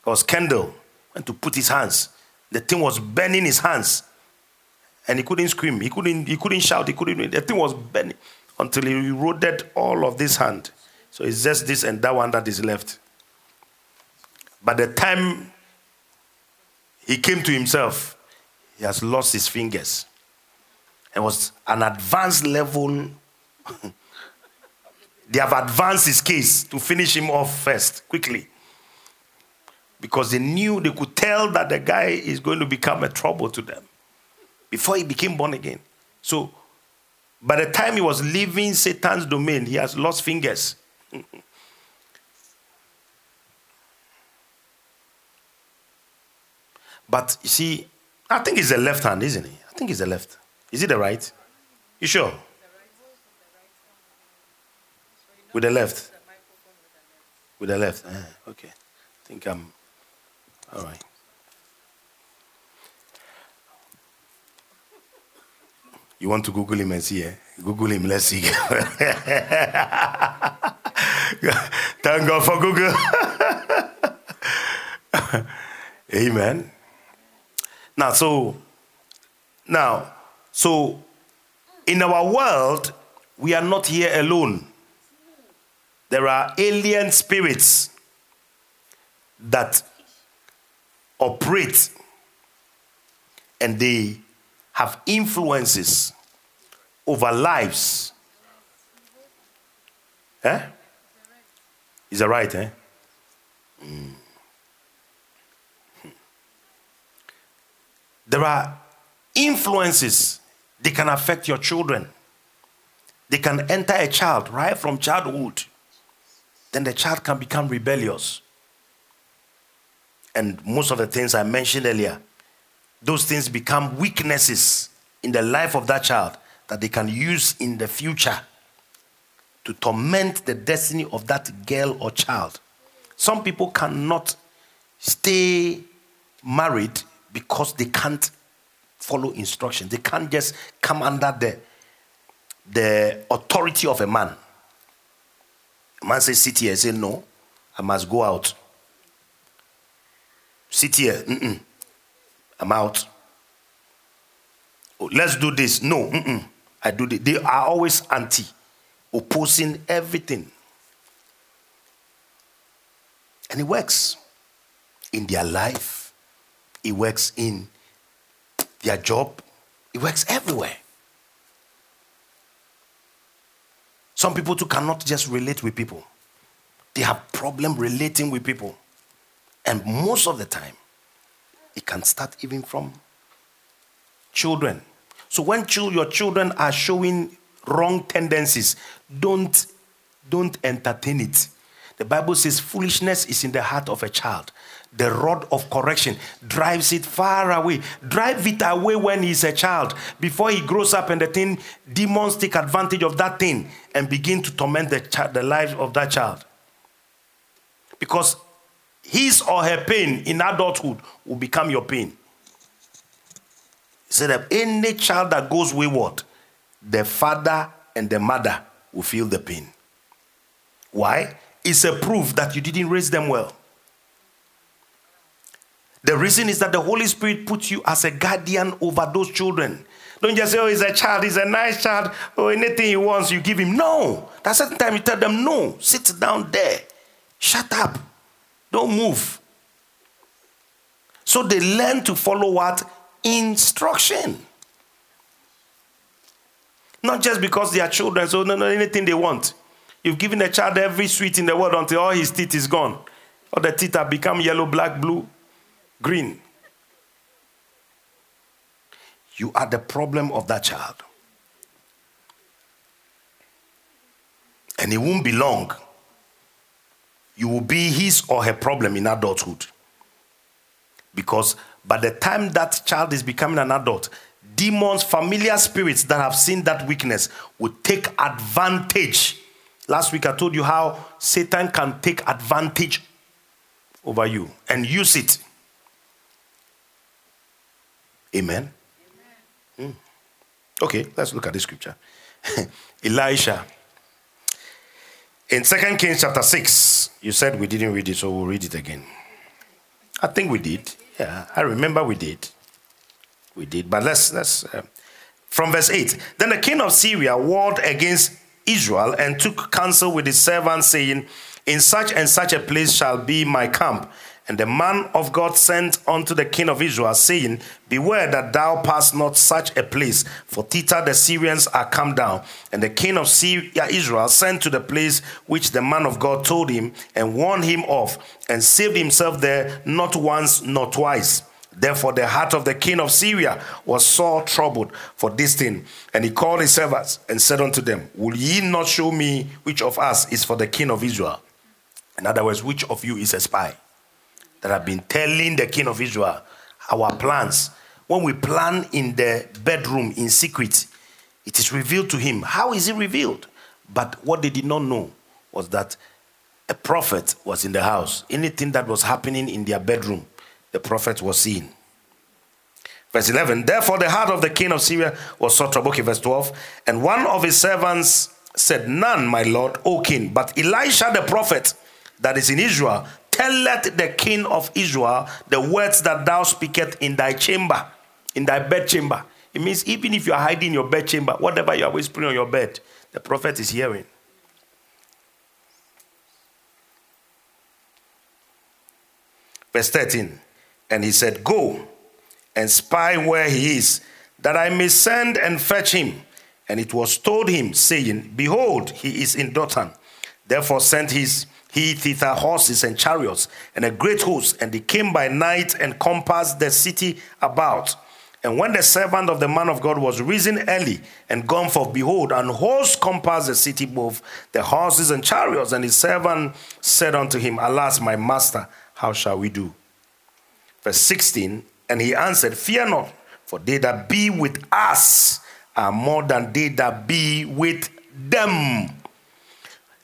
Because Kendall. Went to put his hands. The thing was burning his hands. And he couldn't scream. He couldn't, he couldn't shout. He couldn't. The thing was burning until he eroded all of this hand. So it's just this and that one that is left. By the time he came to himself, he has lost his fingers. It was an advanced level They have advanced his case to finish him off first, quickly. Because they knew, they could tell that the guy is going to become a trouble to them before he became born again. So, by the time he was leaving Satan's domain, he has lost fingers. but you see, I think it's the left hand, isn't it? I think it's the left. Is it the right? You sure? With the left. With the left. Uh, okay. I think I'm all right. You want to Google him and see? Eh? Google him. Let's see. Thank God for Google. Amen. Now, so now, so in our world, we are not here alone. There are alien spirits that operate and they have influences over lives. Eh? Is that right, eh? Mm. There are influences, they can affect your children. They can enter a child right from childhood. Then the child can become rebellious. And most of the things I mentioned earlier, those things become weaknesses in the life of that child that they can use in the future to torment the destiny of that girl or child. Some people cannot stay married because they can't follow instructions. They can't just come under the, the authority of a man. A man says, sit here. I say, no, I must go out. Sit here. Mm-mm. I'm out. Oh, let's do this. No, mm-mm. I do this. They are always anti, opposing everything. And it works in their life it works in their job, it works everywhere. Some people too cannot just relate with people. They have problem relating with people. And most of the time, it can start even from children. So when your children are showing wrong tendencies, don't, don't entertain it. The Bible says foolishness is in the heart of a child, the rod of correction drives it far away. Drive it away when he's a child. Before he grows up and the thing, demons take advantage of that thing and begin to torment the, child, the life of that child. Because his or her pain in adulthood will become your pain. He said that any child that goes wayward, the father and the mother will feel the pain. Why? It's a proof that you didn't raise them well. The reason is that the Holy Spirit puts you as a guardian over those children. Don't just say, oh, he's a child, he's a nice child, or oh, anything he wants, you give him. No. That certain time you tell them, no, sit down there. Shut up. Don't move. So they learn to follow what? Instruction. Not just because they are children, so no, no, anything they want. You've given a child every sweet in the world until all his teeth is gone. All the teeth have become yellow, black, blue green. You are the problem of that child. And it won't be long. You will be his or her problem in adulthood. Because by the time that child is becoming an adult, demons, familiar spirits that have seen that weakness will take advantage. Last week I told you how Satan can take advantage over you and use it Amen. Mm. Okay, let's look at this scripture. Elisha. In 2 Kings chapter 6, you said we didn't read it, so we'll read it again. I think we did. Yeah, I remember we did. We did. But let's, let's uh, from verse 8. Then the king of Syria warred against Israel and took counsel with his servants, saying, In such and such a place shall be my camp And the man of God sent unto the king of Israel, saying, Beware that thou pass not such a place, for thither the Syrians are come down. And the king of Syria, Israel sent to the place which the man of God told him, and warned him off, and saved himself there not once nor twice. Therefore, the heart of the king of Syria was sore troubled for this thing. And he called his servants and said unto them, Will ye not show me which of us is for the king of Israel? In other words, which of you is a spy? That have been telling the king of Israel our plans. When we plan in the bedroom in secret, it is revealed to him. How is it revealed? But what they did not know was that a prophet was in the house. Anything that was happening in their bedroom, the prophet was seeing. Verse 11, therefore the heart of the king of Syria was so troubled. Okay, verse 12, and one of his servants said, None, my lord, O king, but Elisha the prophet that is in Israel, telleth the king of Israel the words that thou speakest in thy chamber, in thy bed chamber. It means even if you are hiding in your bed chamber, whatever you are whispering on your bed, the prophet is hearing. Verse 13. And he said, Go and spy where he is, that I may send and fetch him. And it was told him, saying, Behold, he is in Dothan. Therefore sent his he thither horses and chariots and a great host, and they came by night and compassed the city about. And when the servant of the man of God was risen early and gone forth, behold, an host compassed the city, both the horses and chariots. And his servant said unto him, Alas, my master, how shall we do? Verse 16, and he answered, Fear not, for they that be with us are more than they that be with them.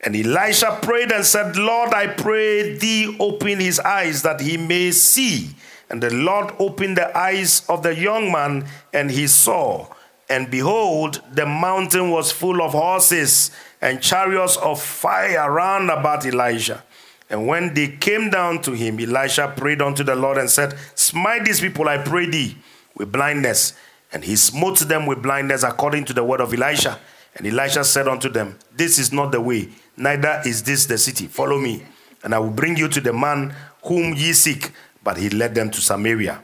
And Elisha prayed and said, Lord, I pray thee, open his eyes that he may see. And the Lord opened the eyes of the young man, and he saw. And behold, the mountain was full of horses and chariots of fire round about Elijah. And when they came down to him, Elisha prayed unto the Lord and said, Smite these people, I pray thee, with blindness. And he smote them with blindness according to the word of Elisha. And Elisha said unto them, This is not the way, neither is this the city. Follow me, and I will bring you to the man whom ye seek. But he led them to Samaria.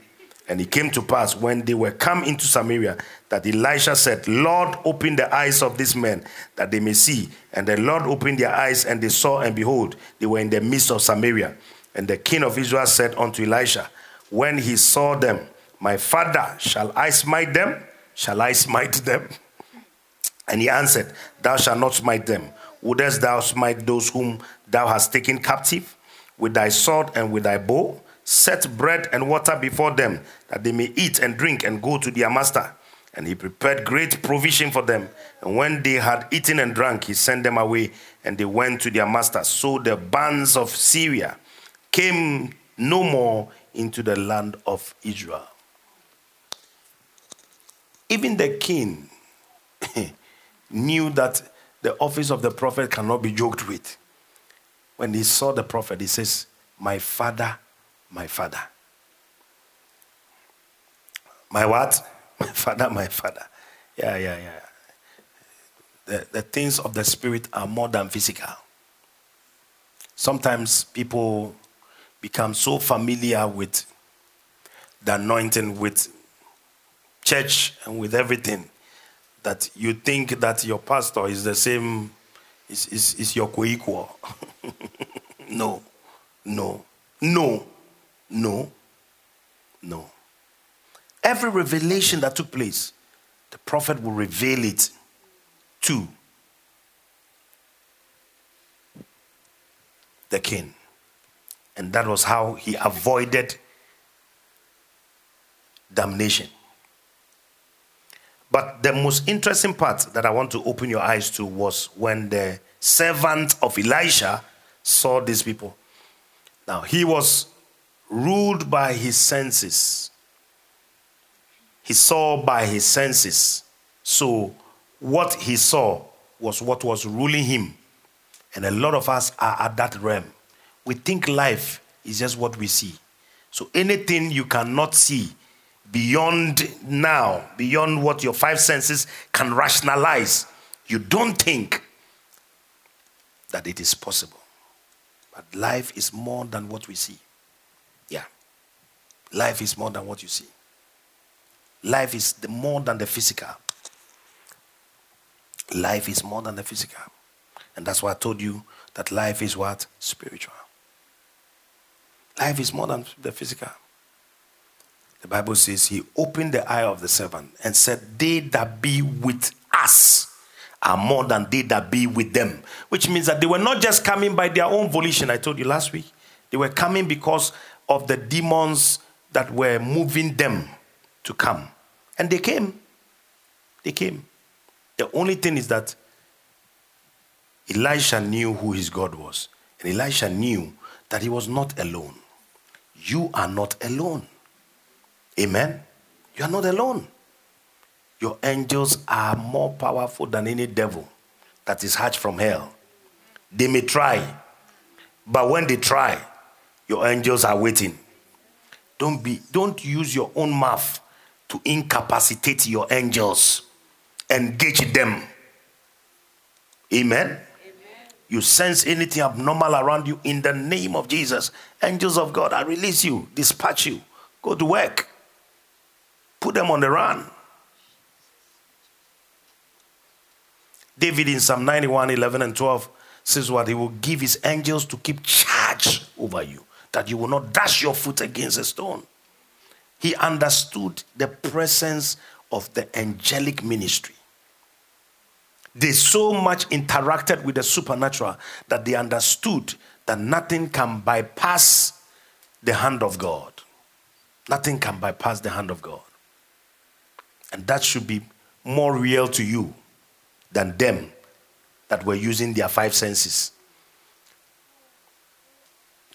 And it came to pass when they were come into Samaria that Elisha said, Lord, open the eyes of these men that they may see. And the Lord opened their eyes, and they saw, and behold, they were in the midst of Samaria. And the king of Israel said unto Elisha, When he saw them, My father, shall I smite them? Shall I smite them? And he answered, Thou shalt not smite them. Wouldest thou smite those whom thou hast taken captive? With thy sword and with thy bow? set bread and water before them, that they may eat and drink and go to their master. And he prepared great provision for them. And when they had eaten and drunk, he sent them away, and they went to their master. So the bands of Syria came no more into the land of Israel. Even the king knew that the office of the prophet cannot be joked with. When he saw the prophet, he says, My father my father. My what? My father, my father. Yeah, yeah, yeah. The, the things of the spirit are more than physical. Sometimes people become so familiar with the anointing, with church, and with everything that you think that your pastor is the same, is, is, is your co equal. no, no, no. No. No. Every revelation that took place, the prophet will reveal it to the king. And that was how he avoided damnation. But the most interesting part that I want to open your eyes to was when the servant of Elisha saw these people. Now, he was ruled by his senses. He saw by his senses. So, what he saw was what was ruling him. And a lot of us are at that realm. We think life is just what we see. So, anything you cannot see beyond now, beyond what your five senses can rationalize, you don't think that it is possible. But life is more than what we see. Yeah. Life is more than what you see. Life is the more than the physical. Life is more than the physical. And that's why I told you that life is what? Spiritual. Life is more than the physical. The Bible says he opened the eye of the servant and said, They that be with us are more than they that be with them. Which means that they were not just coming by their own volition, I told you last week. They were coming because of the demons that were moving them to come. And they came. They came. The only thing is that Elisha knew who his God was. And Elisha knew that he was not alone. You are not alone. Amen. You are not alone. Your angels are more powerful than any devil that is hatched from hell. They may try, but when they try, your angels are waiting. Don't be don't use your own mouth to incapacitate your angels. Engage them. Amen. Amen. You sense anything abnormal around you in the name of Jesus. Angels of God, I release you, dispatch you, go to work, put them on the run. David in Psalm 91 11 and 12 says what? He will give his angels to keep charge over you, that you will not dash your foot against a stone. He understood the presence of the angelic ministry. They so much interacted with the supernatural that they understood that nothing can bypass the hand of God. Nothing can bypass the hand of God. And that should be more real to you than them that were using their five senses.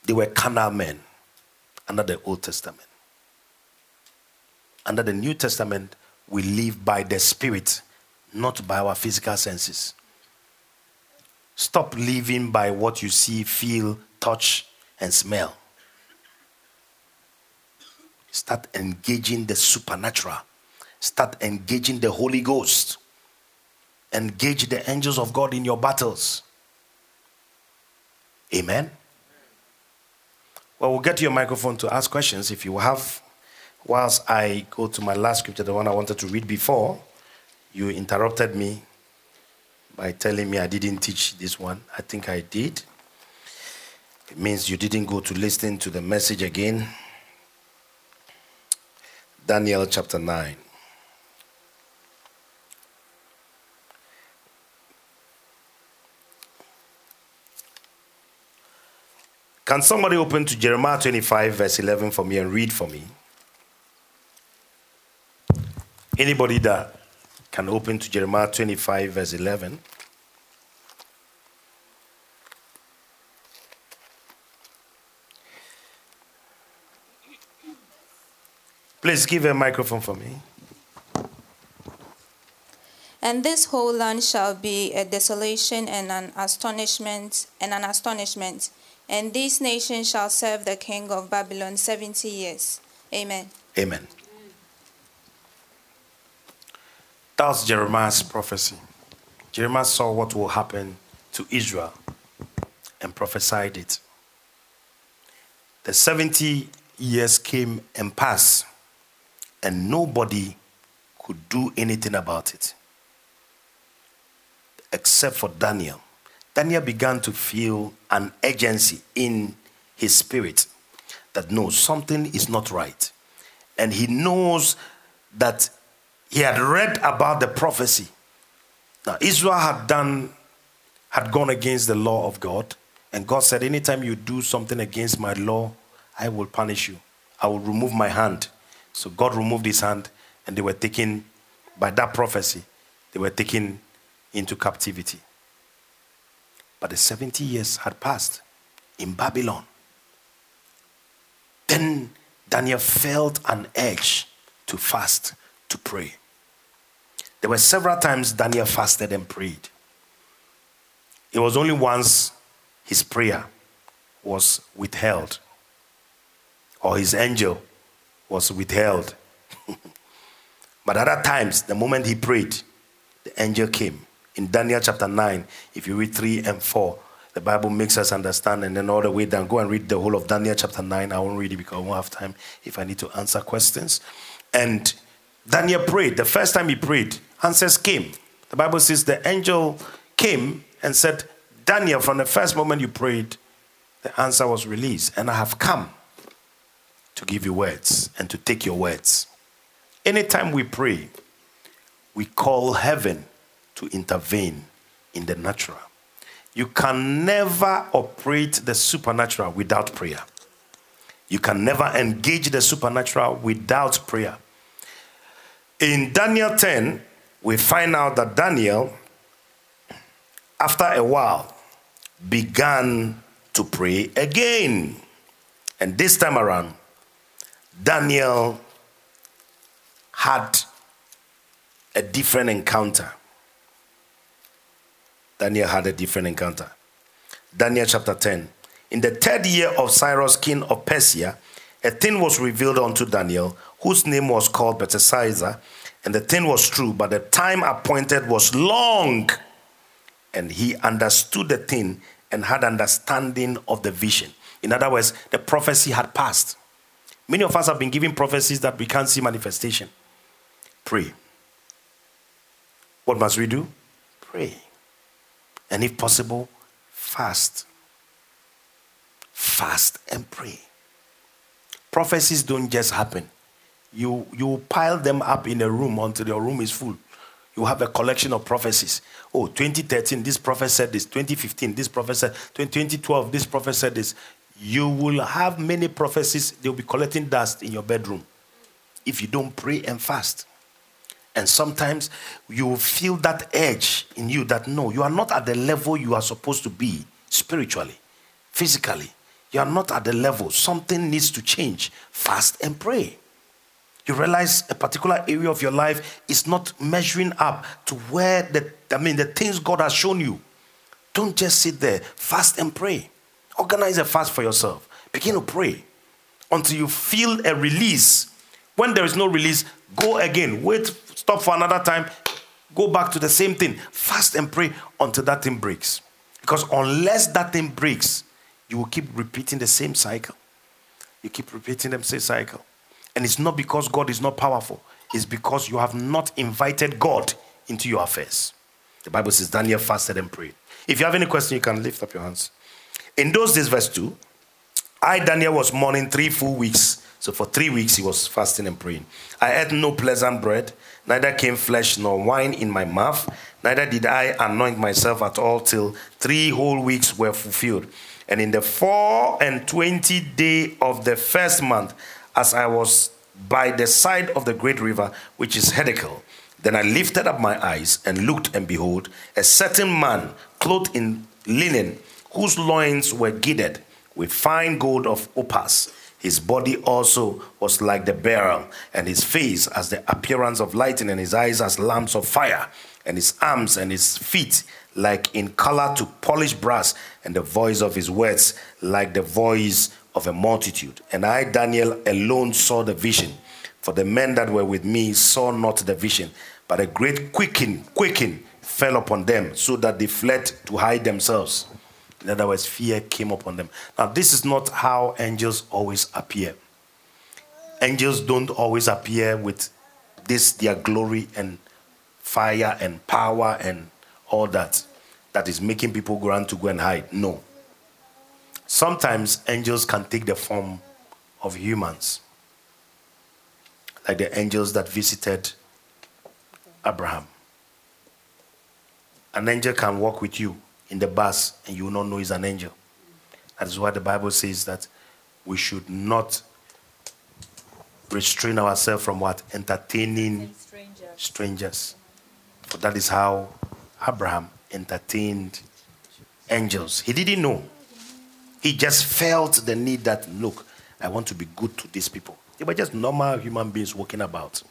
They were carnal men under the Old Testament. Under the New Testament, we live by the Spirit, not by our physical senses. Stop living by what you see, feel, touch, and smell. Start engaging the supernatural. Start engaging the Holy Ghost. Engage the angels of God in your battles. Amen. Well, we'll get to your microphone to ask questions if you have. Whilst I go to my last scripture, the one I wanted to read before, you interrupted me by telling me I didn't teach this one. I think I did. It means you didn't go to listen to the message again. Daniel chapter 9. Can somebody open to Jeremiah 25, verse 11 for me and read for me? Anybody that can open to Jeremiah 25, verse 11? Please give a microphone for me. And this whole land shall be a desolation and an astonishment and an astonishment and this nation shall serve the king of Babylon 70 years. Amen. Amen. That's Jeremiah's prophecy. Jeremiah saw what will happen to Israel and prophesied it. The 70 years came and passed, and nobody could do anything about it except for Daniel. Daniel began to feel an urgency in his spirit that no, something is not right. And he knows that he had read about the prophecy. Now, Israel had done, had gone against the law of God. And God said, Anytime you do something against my law, I will punish you. I will remove my hand. So God removed his hand, and they were taken, by that prophecy, they were taken into captivity. But the 70 years had passed in Babylon. Then Daniel felt an urge to fast, to pray. There were several times Daniel fasted and prayed. It was only once his prayer was withheld, or his angel was withheld. but other times, the moment he prayed, the angel came in Daniel chapter 9, if you read 3 and 4, the Bible makes us understand, and then all the way down. Go and read the whole of Daniel chapter 9. I won't read it because I won't have time if I need to answer questions. And Daniel prayed. The first time he prayed, answers came. The Bible says the angel came and said, Daniel, from the first moment you prayed, the answer was released. And I have come to give you words and to take your words. Anytime we pray, we call heaven to intervene in the natural. You can never operate the supernatural without prayer. You can never engage the supernatural without prayer. In Daniel 10, we find out that Daniel, after a while, began to pray again. And this time around, Daniel had a different encounter. Daniel had a different encounter. Daniel chapter 10. In the third year of Cyrus, king of Persia, a thing was revealed unto Daniel, whose name was called Belteshazzar, and the thing was true, but the time appointed was long. And he understood the thing and had understanding of the vision. In other words, the prophecy had passed. Many of us have been given prophecies that we can't see manifestation. Pray. What must we do? Pray and if possible, fast. Fast and pray. Prophecies don't just happen. You, you pile them up in a room until your room is full. You have a collection of prophecies. Oh, 2013, this prophet said this. 2015, this prophet said. 2012, this prophet said this. You will have many prophecies. They'll be collecting dust in your bedroom if you don't pray and fast. And sometimes you feel that edge in you that no, you are not at the level you are supposed to be spiritually, physically. You are not at the level. Something needs to change. Fast and pray. You realize a particular area of your life is not measuring up to where the I mean the things God has shown you. Don't just sit there. Fast and pray. Organize a fast for yourself. Begin to pray until you feel a release. When there is no release, go again. Wait stop for another time, go back to the same thing. Fast and pray until that thing breaks. Because unless that thing breaks, you will keep repeating the same cycle. You keep repeating the same cycle. And it's not because God is not powerful, it's because you have not invited God into your affairs. The Bible says Daniel fasted and prayed. If you have any question, you can lift up your hands. In those days, verse 2, I, Daniel, was mourning three full weeks. So for three weeks, he was fasting and praying. I ate no pleasant bread, neither came flesh nor wine in my mouth, neither did I anoint myself at all till three whole weeks were fulfilled. And in the four and twenty day of the first month, as I was by the side of the great river, which is Hiddekel, then I lifted up my eyes and looked, and behold, a certain man clothed in linen, whose loins were girded with fine gold of Uphaz his body also was like the beryl, and his face as the appearance of lightning, and his eyes as lamps of fire, and his arms and his feet like in color to polished brass, and the voice of his words like the voice of a multitude. And I, Daniel, alone saw the vision, for the men that were with me saw not the vision, but a great quaking, quaking fell upon them, so that they fled to hide themselves. In other words, fear came upon them. Now, this is not how angels always appear. Angels don't always appear with this, their glory and fire and power and all that, that is making people run to go and hide. No. Sometimes angels can take the form of humans, like the angels that visited Abraham. An angel can walk with you in the bus and you will not know he's an angel. That is why the Bible says that we should not restrain ourselves from what? Entertaining strangers. strangers. For that is how Abraham entertained angels. He didn't know. He just felt the need that, look, I want to be good to these people. They were just normal human beings walking about.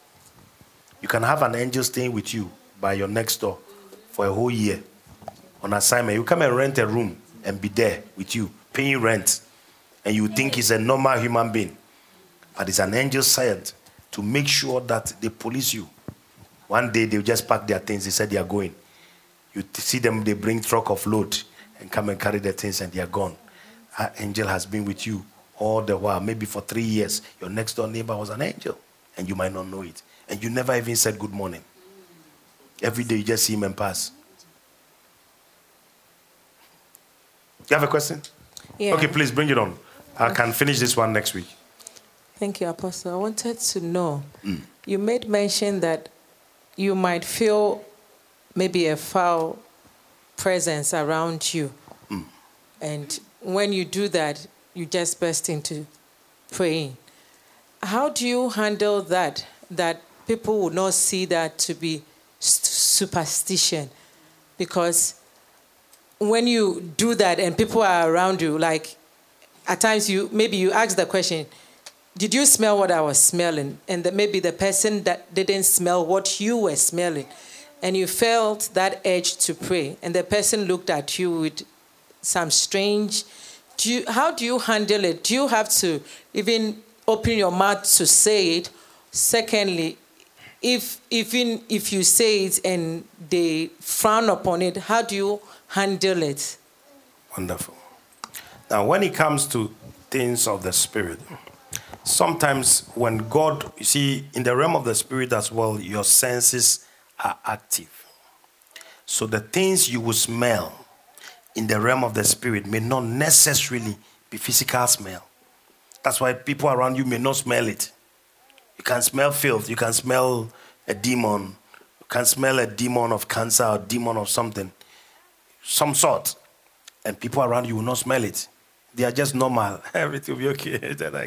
You can have an angel staying with you by your next door for a whole year on assignment. You come and rent a room and be there with you, paying rent. And you think he's a normal human being. But it's an angel sent to make sure that they police you. One day they'll just pack their things. They said they are going. You see them, they bring truck of load and come and carry their things and they are gone. An angel has been with you all the while, maybe for three years. Your next door neighbor was an angel and you might not know it. And you never even said good morning. Every day you just see him and pass. You have a question? Yeah. Okay, please bring it on. I can finish this one next week. Thank you, Apostle. I wanted to know you made mention that you might feel maybe a foul presence around you. And when you do that, you just burst into praying. How do you handle that? That people would not see that to be superstition? Because when you do that and people are around you, like at times you maybe you ask the question, did you smell what I was smelling? And that maybe the person that didn't smell what you were smelling, and you felt that urge to pray, and the person looked at you with some strange. Do you, how do you handle it? Do you have to even open your mouth to say it? Secondly, if even if you say it and they frown upon it, how do you handle it? Wonderful. Now, when it comes to things of the spirit, sometimes when God, you see, in the realm of the spirit as well, your senses are active. So the things you will smell in the realm of the spirit may not necessarily be physical smell. That's why people around you may not smell it. You can smell filth, you can smell a demon, you can smell a demon of cancer or demon of something, some sort, and people around you will not smell it. They are just normal. Everything will be okay. They're like,